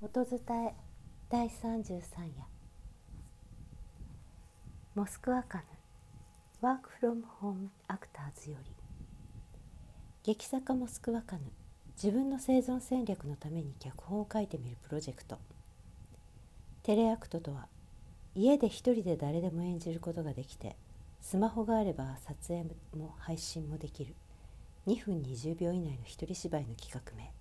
音伝え第33夜。モスクワカヌワークフロムホームアクターズより。劇作家モスクワカヌ自分の生存戦略のために脚本を書いてみるプロジェクト。テレアクトとは家で一人で誰でも演じることができてスマホがあれば撮影も配信もできる。2分20秒以内の一人芝居の企画名。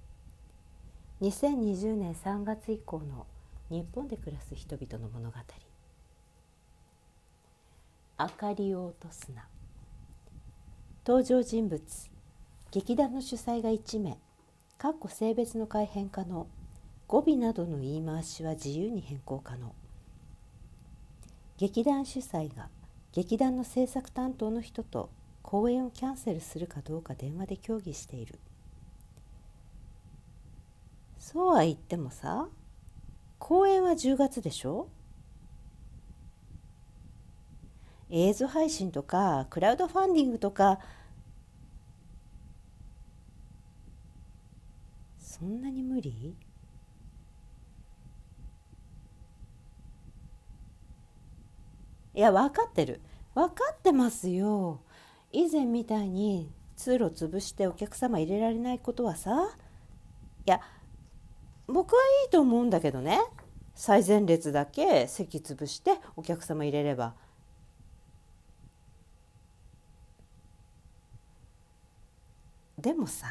2020年3月以降の日本で暮らす人々の物語。明かりを落とすな。登場人物劇団の主催が1名かっこ性別の改変可能語尾などの言い回しは自由に変更可能。劇団主催が劇団の制作担当の人と公演をキャンセルするかどうか電話で協議している。そうは言ってもさ公演は10月でしょ？映像配信とかクラウドファンディングとか。そんなに無理？いや分かってる。分かってますよ。以前みたいに通路潰してお客様入れられないことはさ。いや僕はいいと思うんだけどね。最前列だけ席潰してお客様入れれば。でもさ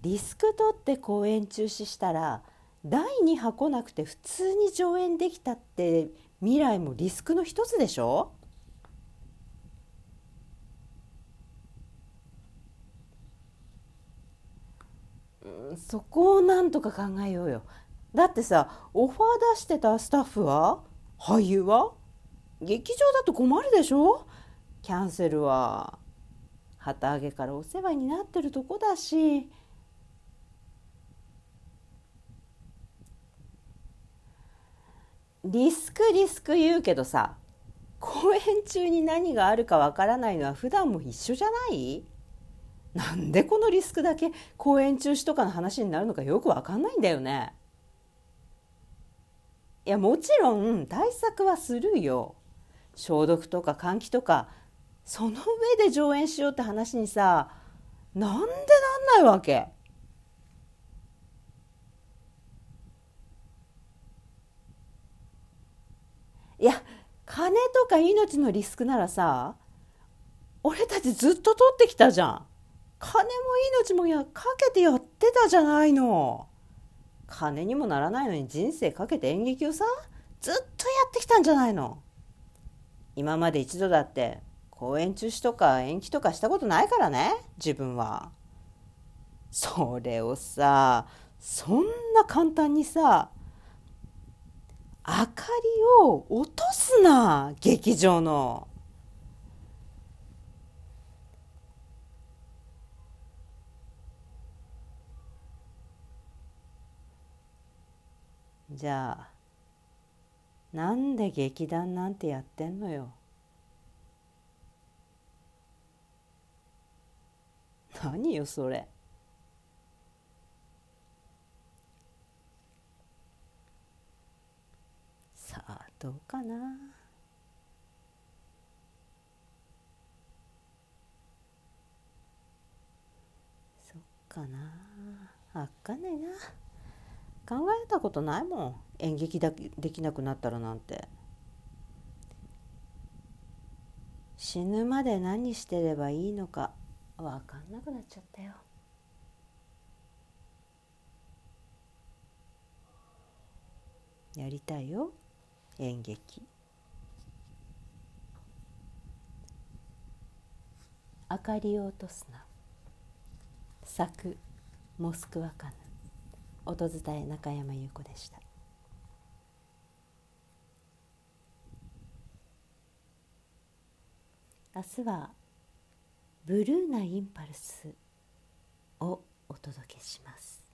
リスク取って公演中止したら第2波来なくて普通に上演できたって未来もリスクの一つでしょ？そこをなんとか考えようよ。だってさオファー出してたスタッフは俳優は？劇場だと困るでしょ？キャンセルは旗揚げからお世話になってるとこだし。リスクリスク言うけどさ公演中に何があるかわからないのは普段も一緒じゃない？なんでこのリスクだけ公演中止とかの話になるのかよくわかんないんだよね。いやもちろん対策はするよ。消毒とか換気とかその上で上演しようって話にさなんでなんないわけ？いや金とか命のリスクならさ俺たちずっと取ってきたじゃん。金も命もやかけてやってたじゃないの。金にもならないのに人生かけて演劇をさずっとやってきたんじゃないの。今まで一度だって公演中止とか延期とかしたことないからね自分は。それをさそんな簡単にさ明かりを落とすな劇場の。じゃあなんで劇団なんてやってんのよ。何よそれ。さあどうかな。そっかな。あっかねえな。考えたことないもん。演劇だできなくなったらなんて。死ぬまで何してればいいのか。分かんなくなっちゃったよ。やりたいよ。演劇。明かりを落とすな。作モスクワカヌ音伝え中山優子でした。明日はブルーなインパルスをお届けします。